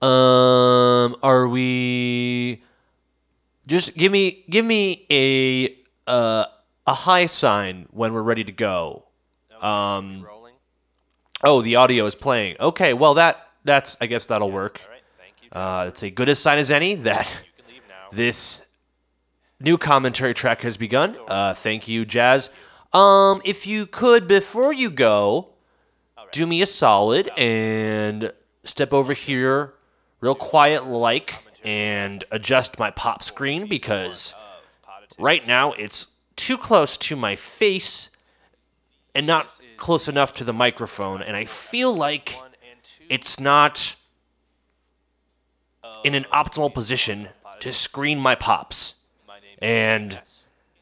Um, are we? Just give me give me a uh, a high sign when we're ready to go. Um, Rolling. oh, the audio is playing. Okay, well that that's I guess that'll work. All right. Thank you. Uh, it's a good as sign as any that you can leave now. this new commentary track has begun. Uh, thank you, Jazz. Um, if you could before you go, do me a solid and step over here, real quiet like, and adjust my pop screen because right now it's too close to my face and not close enough to the microphone, and I feel like it's not in an optimal position to screen my pops and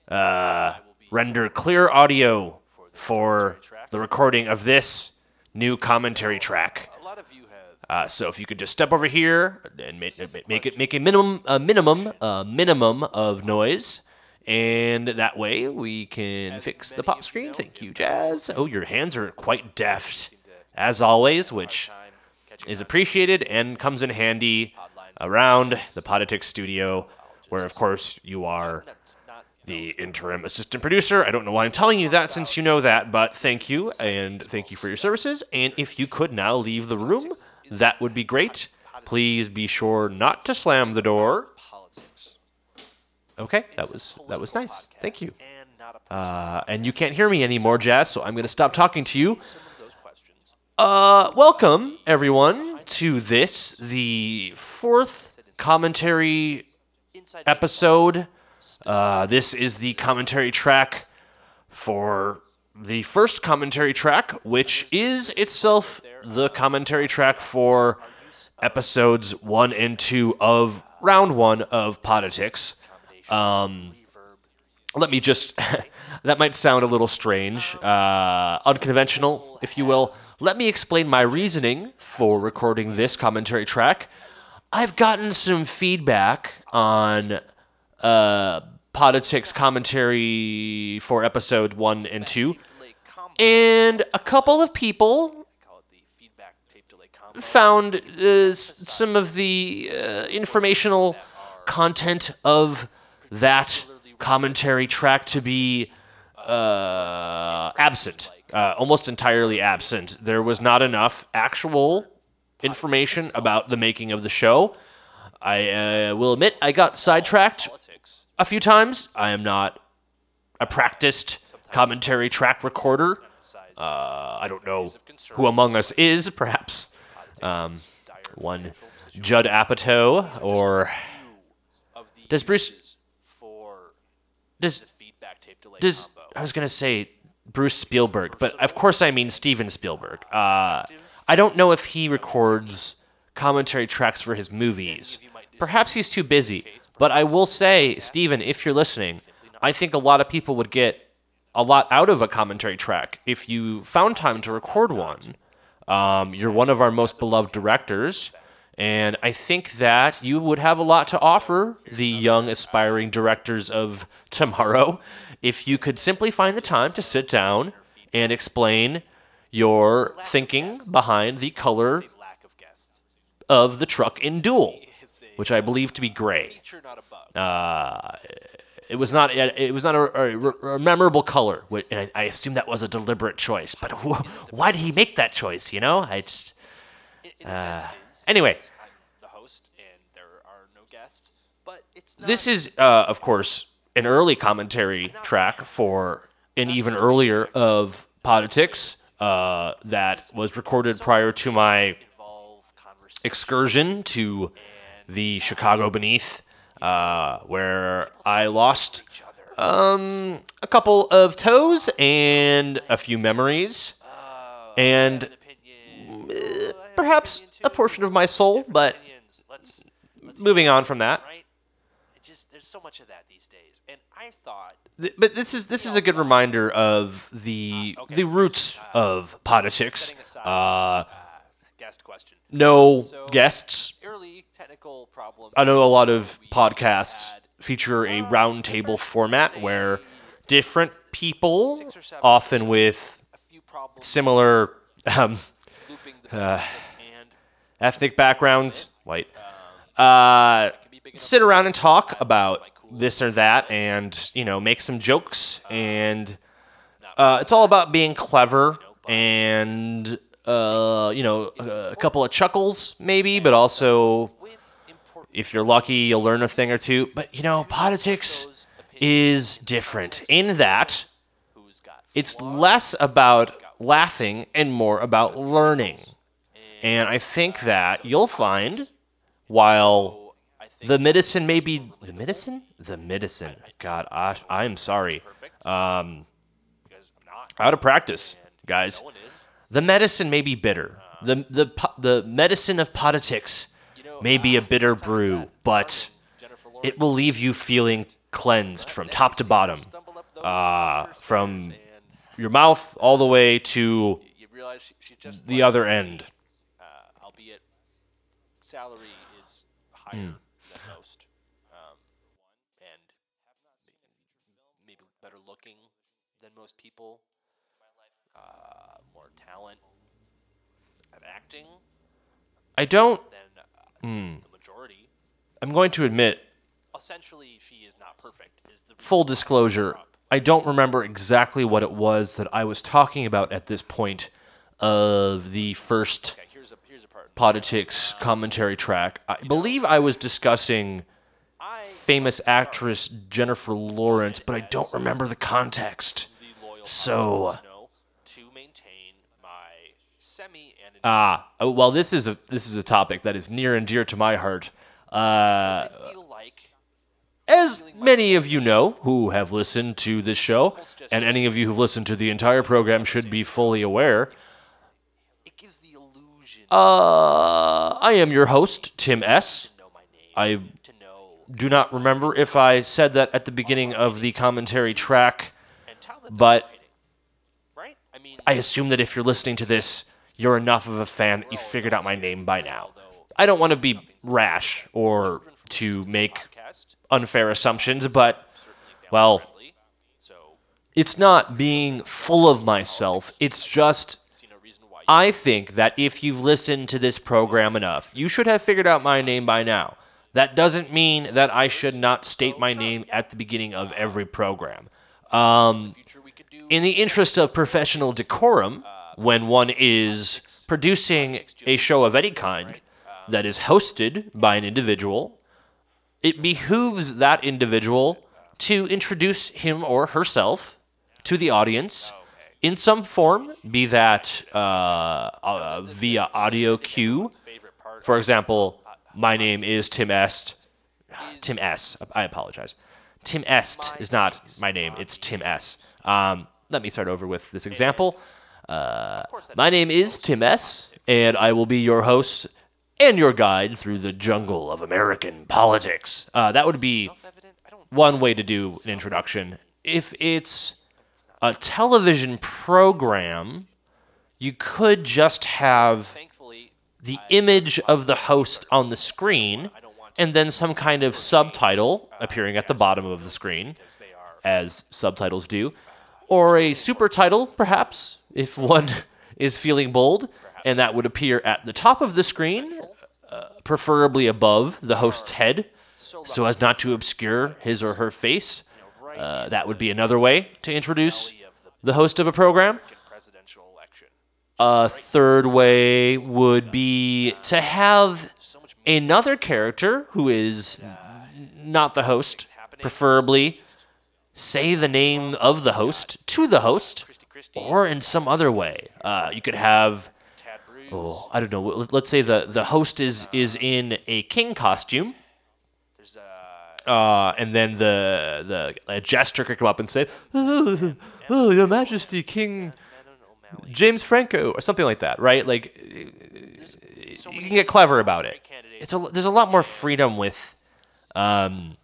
uh, render clear audio for the recording of this new commentary track. A lot of you have. Uh, so if you could just step over here and make, make it make a minimum a minimum a minimum of noise, and that way we can fix the pop screen. Thank you, Jazz. Oh, your hands are quite deft, as always, which is appreciated and comes in handy around the Poditics studio, where of course you are the interim assistant producer. I don't know why I'm telling you that since you know that, but thank you and thank you for your services. And if you could now leave the room, that would be great. Please be sure not to slam the door. Okay, that was that was nice. Thank you. Uh, and you can't hear me anymore, Jazz, so I'm going to stop talking to you. Uh, welcome everyone to this, the fourth commentary episode. Uh, this is the commentary track for the first commentary track, which is itself the commentary track for episodes one and two of round one of Poditics. Um, let me just, that might sound a little strange, uh, unconventional, if you will. Let me explain my reasoning for recording this commentary track. I've gotten some feedback on uh, Poditics commentary for episode one and two. And a couple of people found uh, some of the uh, informational content of that commentary track to be uh, absent, uh, almost entirely absent. There was not enough actual information about the making of the show. I uh, will admit I got sidetracked a few times. I am not a practiced commentary track recorder. Uh, I don't know who among us is, perhaps um, one Judd Apatow or does Bruce does does. I was gonna say Bruce Spielberg, but of course I mean Steven Spielberg. Uh, I don't know if he records commentary tracks for his movies. Perhaps he's too busy. But I will say, Steven, if you're listening, I think a lot of people would get a lot out of a commentary track if you found time to record one. Um, you're one of our most beloved directors, and I think that you would have a lot to offer the young, aspiring directors of tomorrow if you could simply find the time to sit down and explain your thinking behind the color of the truck in Duel, which I believe to be gray. Uh, it was not it was not a, a- a memorable color, and I, I assume that was a deliberate choice. But wh- why did he make that choice? You know, I just in, in a sense, uh, anyway. I'm the host, and there are no guests. But it's not. This is, uh, of course, an early commentary track for an even earlier of politics uh, that was recorded prior to my excursion to the Chicago Beneath, uh, where I lost um, a couple of toes and a few memories, and opinion. perhaps a portion of my soul. But Opinions. Let's, let's moving on from that. Just there's so much of that these days, and I thought but this is this is a good reminder of the the roots of Poditics. Uh, guest question. No So- guests. Early technical problem. I know a lot of podcasts feature a roundtable format where different people, often with a few problems similar um, and ethnic backgrounds, white. Uh, sit around and talk about this or that, and you know, make some jokes, and uh, it's all about being clever and uh, you know, a, couple of chuckles maybe, but also if you're lucky, you'll learn a thing or two. But you know, Poditics is different in that it's less about laughing and more about learning. And I think that you'll find while the medicine may be the medicine, the medicine. God, I, I'm sorry. Um, out of practice, guys. The medicine may be bitter. The the the medicine of Poditics may be a bitter brew, but it will leave you feeling cleansed from top to bottom, uh, from your mouth all the way to You realize she, she's just the other end. uh, albeit salary is higher than most, and maybe better looking than most people, uh, more talent at acting I don't. than uh, Hmm. the majority. I'm going to admit, Essentially, she is not perfect. Is the full disclosure. I don't remember exactly what it was that I was talking about at this point of the first Okay, here's a here's a Poditics commentary track. I believe I was discussing I famous actress Jennifer Lawrence, but I don't remember the context. So- followers know to maintain my semi and Ah, oh, well, this is a this is a topic that is near and dear to my heart. Uh, like as many of you know who have listened to this show, and any of you who've listened to the entire program should be fully aware, it gives the illusion uh, I am your host, Tim S. to know my name, I do not remember if I said that at the beginning of the commentary track, and tell that but writing, right? I mean, I assume that if you're listening to this, you're enough of a fan that you figured out my name by now. I don't want to be rash or to make unfair assumptions, but, well, it's not being full of myself. It's just. I think that if you've listened to this program enough, you should have figured out my name by now. That doesn't mean that I should not state my name at the beginning of every program. Um, in the interest of professional decorum, when one is producing a show of any kind that is hosted by an individual, it behooves that individual to introduce him or herself to the audience in some form, be that uh, uh, via audio cue. For example, my name is Tim Est. Tim S. I apologize. Tim Est is not my name. It's Tim S. Um, let me start over with this example. Uh, my name is Tim S. And I will be your host and your guide through the jungle of American politics. Uh, that would be Evident. I don't. one way to do an introduction. If it's a television program, you could just have the image of the host on the screen and then some kind of subtitle appearing at the bottom of the screen, as subtitles do, or a super title, perhaps, if one is feeling bold, and that would appear at the top of the screen, uh, preferably above the host's head, so as not to obscure his or her face. Uh, that would be another way to introduce the the host of a program. A third way would be to have another character who is not the host, preferably say the name of the host to the host, or in some other way. Uh, you could have, oh, I don't know. let- Let's say the, the host is is in a king costume, There's uh, uh, and then the the a jester could come up and say, "Oh, oh, Your Majesty, King James Franco," or something like that, right? Like So you can get clever about it. It's a there's a lot more freedom with um,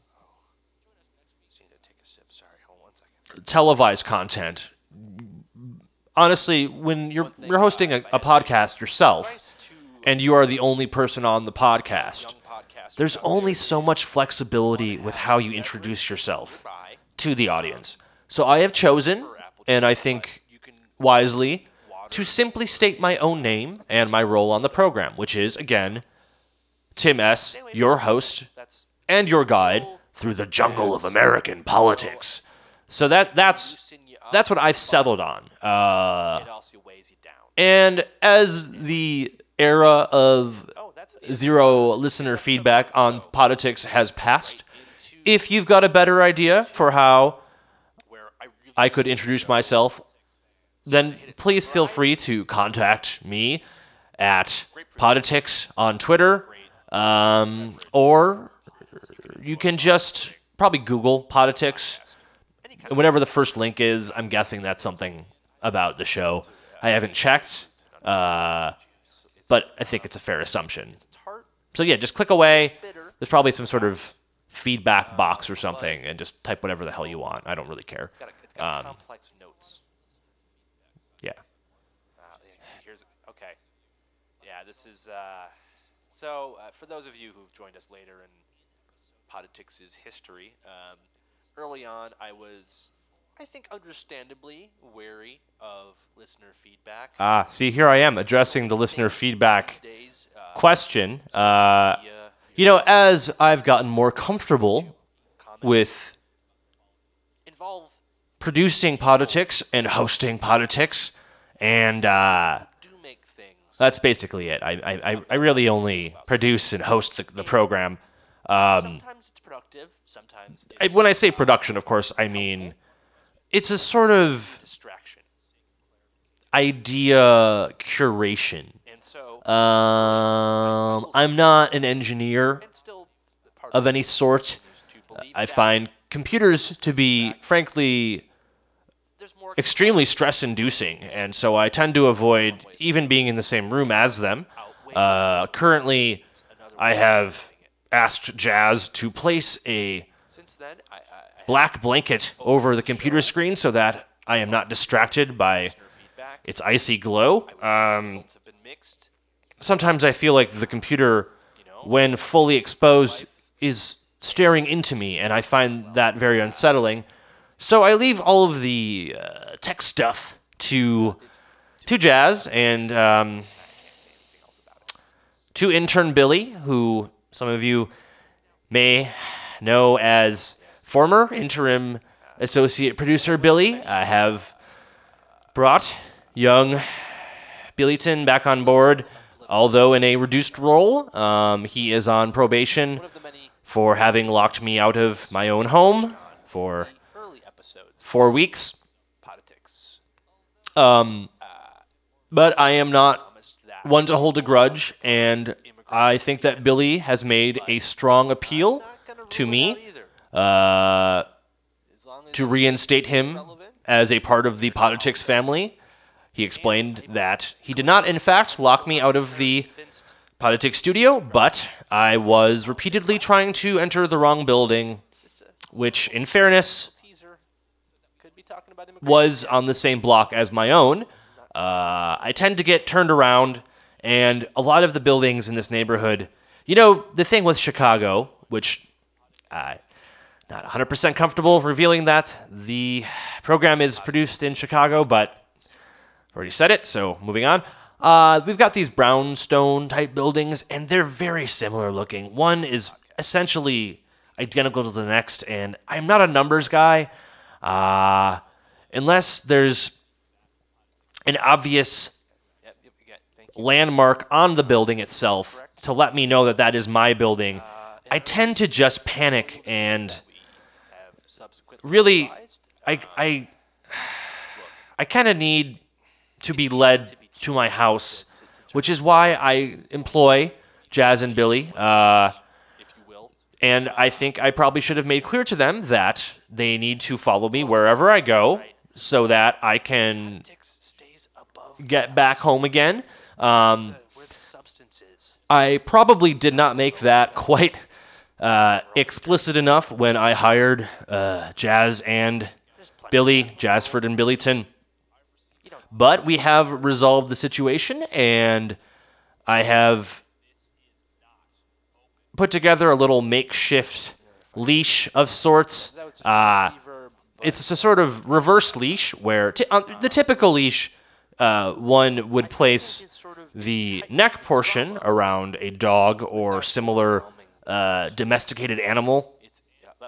Just need Honestly, when you're you're hosting a, a podcast yourself and you are the only person on the podcast, there's only so much flexibility with how you introduce yourself to the audience. So I have chosen, and I think wisely, to simply state my own name and my role on the program, which is again Tim S., your host and your guide through the jungle of American politics. So that that's loosen you up. That's what I've settled on. Uh, It also weighs you down. and as the era of Oh, zero listener feedback on Poditics has passed, if you've got a better idea for how I I could introduce myself, then please feel free to contact me at Poditics on Twitter, um, or you can just probably Google Poditics. And whatever the first link is, I'm guessing that's something about the show. I haven't checked, uh, but I think it's a fair assumption. So yeah, just click away. There's probably some sort of feedback box or something, and just type whatever the hell you want. I don't really care. It's got, a, it's got Um, complex notes. Yeah. Uh, here's okay. Yeah, this is uh, so. Uh, for those of you who've joined us later in Poditics' history, um, early on, I was, I think, understandably wary of listener feedback. Ah, see, here I am addressing the listener feedback Days, uh, question. Uh, you know, as I've gotten more comfortable with producing Poditics and hosting Poditics, and uh, do make things. that's basically it. I, I, I- I really only produce and host the, the program. Um, sometimes it's productive. Sometimes it's when I say production, of course, I mean it's a sort of distraction. idea curation. And so, Um, I'm not an engineer of any sort. I find computers to be, frankly, extremely stress inducing, and so I tend to avoid even being in the same room as them. Uh, currently, I have asked Jazz to place a Since then, I, I, black blanket over the computer screen so that I am not distracted by its icy glow. Um, results have been mixed. sometimes I feel like the computer, when fully exposed, is staring into me, and I find that very unsettling. So I leave all of the uh, tech stuff to to Jazz and um, to intern Billy, who some of you may know as former interim associate producer Billy. I have brought young Billyton back on board, although in a reduced role. Um, he is on probation for having locked me out of my own home for four weeks. Um, but I am not one to hold a grudge, and I think that Billy has made a strong appeal to me uh, to reinstate him as a part of the Poditics family. He explained that he did not, in fact, lock me out of the Poditics studio, but I was repeatedly trying to enter the wrong building, which, in fairness, was on the same block as my own. Uh, I tend to get turned around, and a lot of the buildings in this neighborhood, you know, the thing with Chicago, which I'm not 100% comfortable revealing that the program is produced in Chicago, but I've already said it, so moving on. Uh, we've got these brownstone type buildings, and they're very similar looking. One is essentially identical to the next, and I'm not a numbers guy. Uh, unless there's an obvious Yep, yep, again, thank you. Landmark on the building itself to let me know that that is my building, I tend to just panic and really, I I I kind of need to be led to my house, which is why I employ Jazz and Billy. Uh, if you will, and I think I probably should have made clear to them that they need to follow me wherever I go, so that I can politics stays above get back home again. Um. I probably did not make that quite uh, explicit enough when I hired uh, Jazz and Billy, Jazzford and Billyton. But we have resolved the situation, and I have put together a little makeshift leash of sorts. Uh, it's a sort of reverse leash where t- uh, the typical leash Uh, one would place the neck portion around a dog or similar uh, domesticated animal.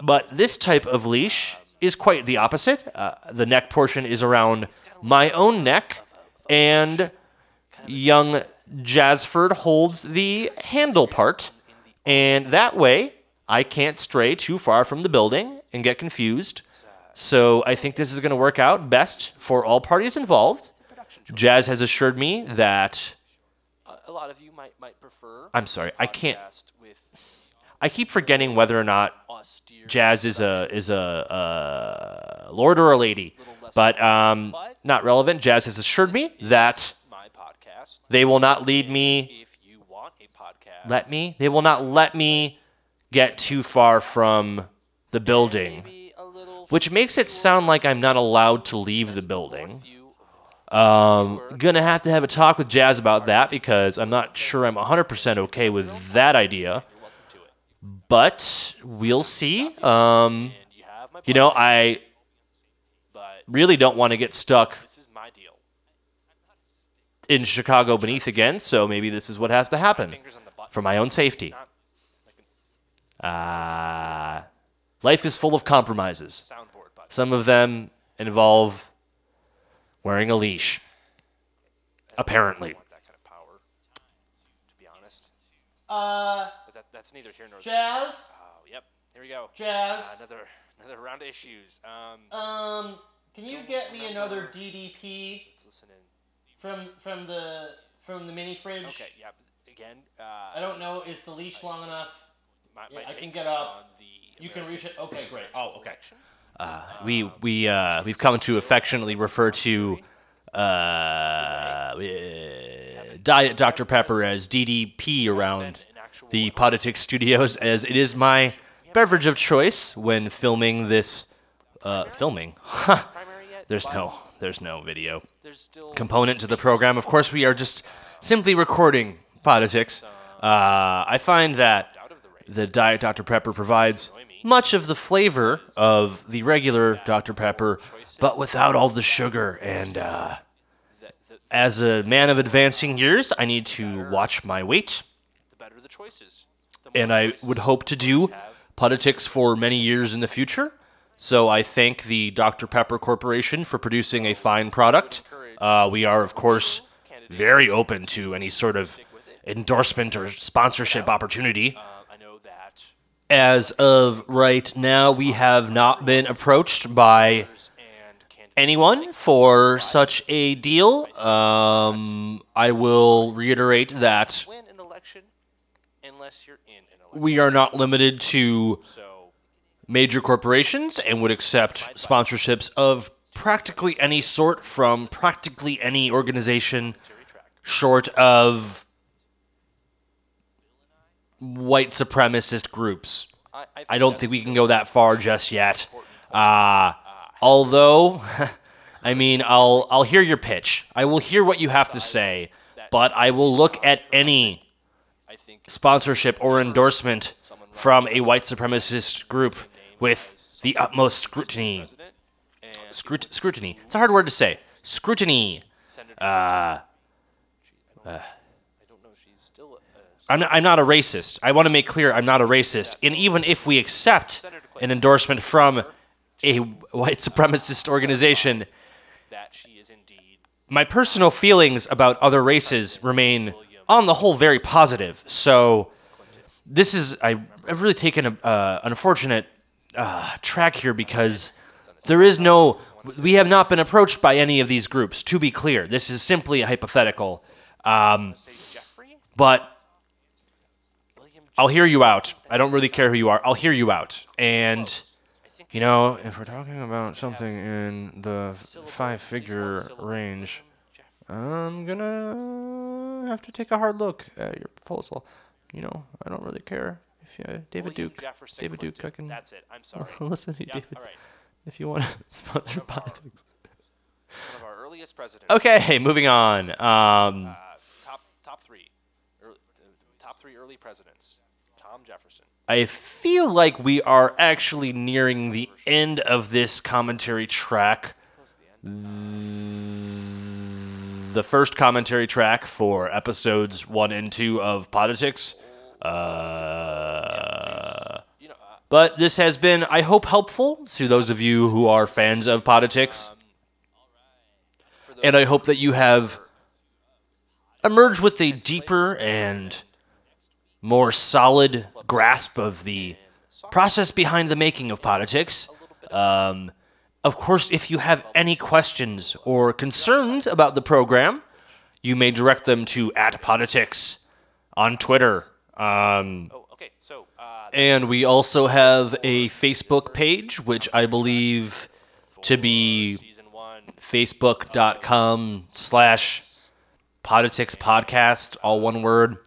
But this type of leash is quite the opposite. Uh, the neck portion is around my own neck, and young Jasford holds the handle part. And that way, I can't stray too far from the building and get confused. So I think this is going to work out best for all parties involved. Jazz has assured me that A lot of you might might prefer. I'm sorry, I can't. With I keep forgetting whether or not Jazz is a is a, a lord or a lady, but um, not relevant. Jazz has assured me that my podcast. they will not lead me. If you want a podcast, Let me. They will not let me get too far from the building, maybe a little which makes it sound like I'm not allowed to leave the building. Um, gonna have to have a talk with Jazz about that because I'm not sure I'm 100% okay with that idea. But we'll see. Um, you know, I really don't want to get stuck in Chicago beneath again, so maybe this is what has to happen for my own safety. Uh, life is full of compromises. Some of them involve wearing a leash. Apparently. I want that kind of power. To be honest, Uh, that, that's neither here nor there. Jazz? Oh, yep. Here we go. Jazz? Uh, another another round of issues. Um, Um, can you get me another DDP let's listen in. from from the from the mini fridge? Okay. Yeah. but Again. Uh, I don't know. Is the leash long enough? My, yeah, I can get up. on the You can reach it. Okay, great. Oh, okay. election. We we uh, we've come to affectionately refer to uh, uh, Diet Dr Pepper as DDP around the Poditics Studios, as it is my beverage of choice when filming this. Uh, filming. There's no there's no video component to the program. Of course, we are just simply recording Poditics. Uh, I find that the Diet Dr. Pepper provides much of the flavor of the regular Dr. Pepper, but without all the sugar. And uh, as a man of advancing years, I need to watch my weight. And I would hope to do Poditics for many years in the future. So I thank the Dr. Pepper Corporation for producing a fine product. Uh, we are, of course, very open to any sort of endorsement or sponsorship opportunity. Uh, I know that. As of right now, we have not been approached by anyone for such a deal. Um, I will reiterate that we are not limited to major corporations and would accept sponsorships of practically any sort from practically any organization short of white supremacist groups. I, I, I don't think we can go that far just yet. Uh, although, I mean, I'll I'll hear your pitch. I will hear what you have to say, but I will look at any sponsorship or endorsement from a white supremacist group with the utmost scrutiny. Scrut- scrutiny. It's a hard word to say. Scrutiny. Senator. Uh, I don't know. if She's still. Uh, I'm not, I'm not a racist. I want to make clear I'm not a racist. And even if we accept an endorsement from a white supremacist organization, that she is indeed. my personal feelings about other races remain, on the whole, very positive. So, this is I, I've really taken a, uh, an unfortunate uh, track here because there is no. We have not been approached by any of these groups. To be clear, this is simply a hypothetical. Um, but. I'll hear you out. I don't really care who you are. I'll hear you out. And you know, if we're talking about something in the five-figure range, I'm gonna have to take a hard look at your proposal. You know, I don't really care if you, David William Duke, David Duke, I can That's it. I'm sorry. listen to yeah. David if you want to sponsor One of our- Poditics. One of our earliest presidents. Okay, moving on. Um, Uh, top top three. Early, uh, top three early presidents. I feel like we are actually nearing the end of this commentary track. The first commentary track for episodes one and two of Poditics. Uh, but this has been, I hope, helpful to those of you who are fans of Poditics. And I hope that you have emerged with a deeper and more solid grasp of the process behind the making of Poditics. Um, of course, if you have any questions or concerns about the program, you may direct them to at Poditics on Twitter. Um, and we also have a Facebook page, which I believe to be facebook.com slash politics podcast, all one word.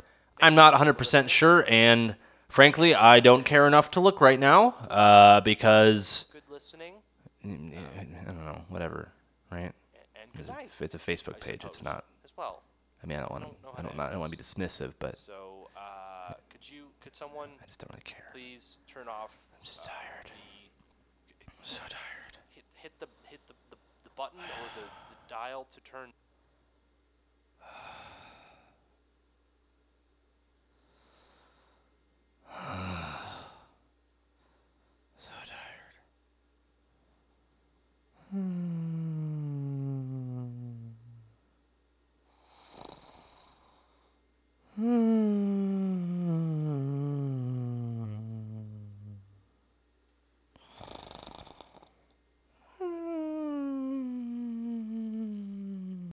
I'm not 100% sure, and frankly, I don't care enough to look right now uh, because, Good listening I don't know, whatever, right? It's a, it's a Facebook page. It's not, as well. I mean, I don't want to, I don't, I don't want to be dismissive, but So, uh, could you, could someone I just don't really care. please turn off? I'm just tired. The, I'm so tired. hit, hit the hit the, the, the button or the, the dial to turn.